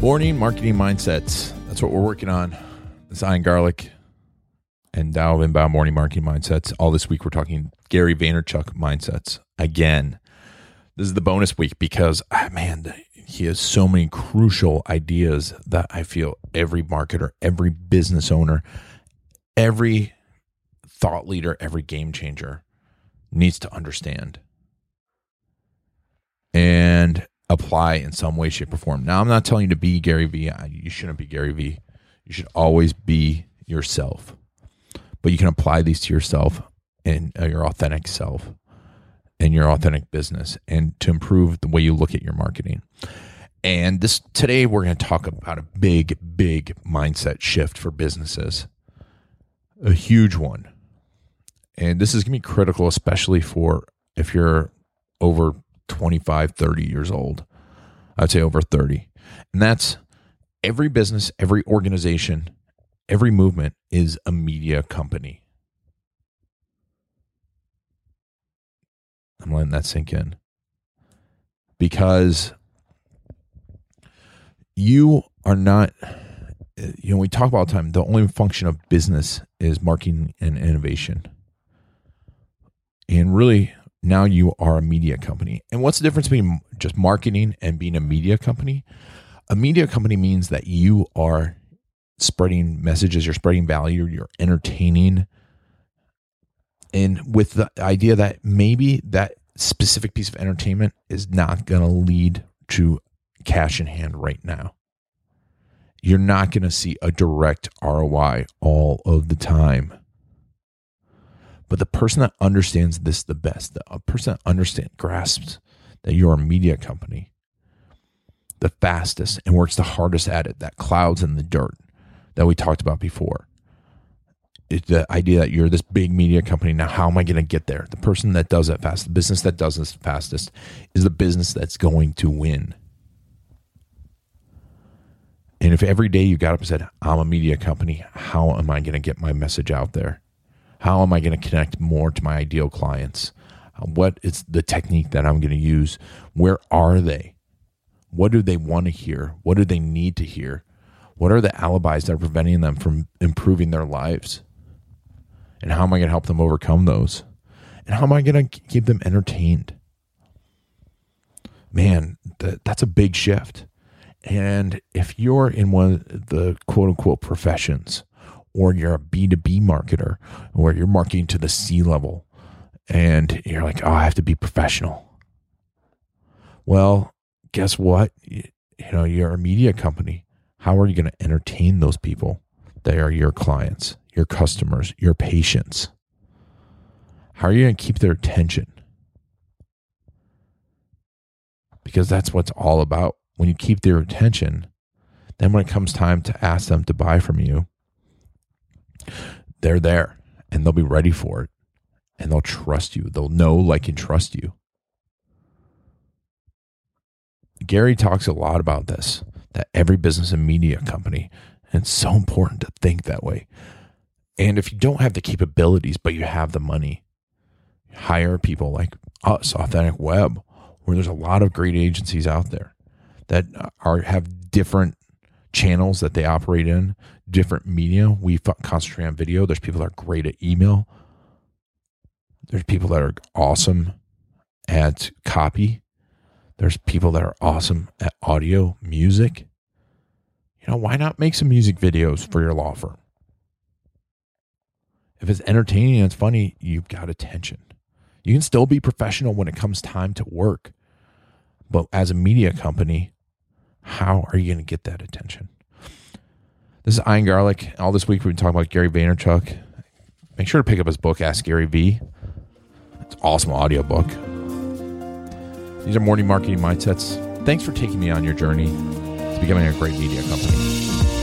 Morning marketing mindsets. That's what we're working on. It's Ian Garlic and of Inbound Morning Marketing Mindsets. All this week, we're talking Gary Vaynerchuk mindsets again. This is the bonus week because, ah, man, he has so many crucial ideas that I feel every marketer, every business owner, every thought leader, every game changer needs to understand. And apply in some way, shape, or form. Now, I'm not telling you to be Gary Vee. You shouldn't be Gary Vee. You should always be yourself. But you can apply these to yourself and uh, your authentic self and your authentic business and to improve the way you look at your marketing. And this today we're going to talk about a big big mindset shift for businesses. A huge one. And this is going to be critical especially for if you're over 25, 30 years old. I'd say over 30. And that's every business, every organization, every movement is a media company. I'm letting that sink in. Because you are not, you know, we talk about all the time, the only function of business is marketing and innovation. And really, now you are a media company. And what's the difference between just marketing and being a media company? A media company means that you are spreading messages, you're spreading value, you're entertaining. And with the idea that maybe that specific piece of entertainment is not going to lead to cash in hand right now. You're not going to see a direct ROI all of the time. But the person that understands this the best, the person that understands, grasps that you're a media company, the fastest and works the hardest at it, that clouds in the dirt that we talked about before. It's the idea that you're this big media company. Now, how am I going to get there? The person that does it fast, the business that does this fastest, is the business that's going to win. And if every day you got up and said, I'm a media company, how am I going to get my message out there? How am I going to connect more to my ideal clients? Uh, what is the technique that I'm going to use? Where are they? What do they want to hear? What do they need to hear? What are the alibis that are preventing them from improving their lives? And how am I going to help them overcome those? And how am I going to keep them entertained? Man, that, that's a big shift. And if you're in one of the quote unquote professions, or you're a B2B marketer, or you're marketing to the C level, and you're like, oh, I have to be professional. Well, guess what? You, you know, you're a media company. How are you going to entertain those people? They are your clients, your customers, your patients. How are you going to keep their attention? Because that's what's all about. When you keep their attention, then when it comes time to ask them to buy from you, they're there and they'll be ready for it and they'll trust you. They'll know, like, and trust you. Gary talks a lot about this that every business and media company, and it's so important to think that way. And if you don't have the capabilities, but you have the money, hire people like us, Authentic Web, where there's a lot of great agencies out there that are have different channels that they operate in, different media. We concentrate on video. There's people that are great at email. There's people that are awesome at copy. There's people that are awesome at audio, music. You know, why not make some music videos for your law firm? If it's entertaining and it's funny, you've got attention. You can still be professional when it comes time to work. But as a media company, how are you going to get that attention? This is Ian Garlic. All this week we've been talking about Gary Vaynerchuk. Make sure to pick up his book, Ask Gary Vee. It's an awesome audiobook. These are morning marketing mindsets. Thanks for taking me on your journey to becoming a great media company.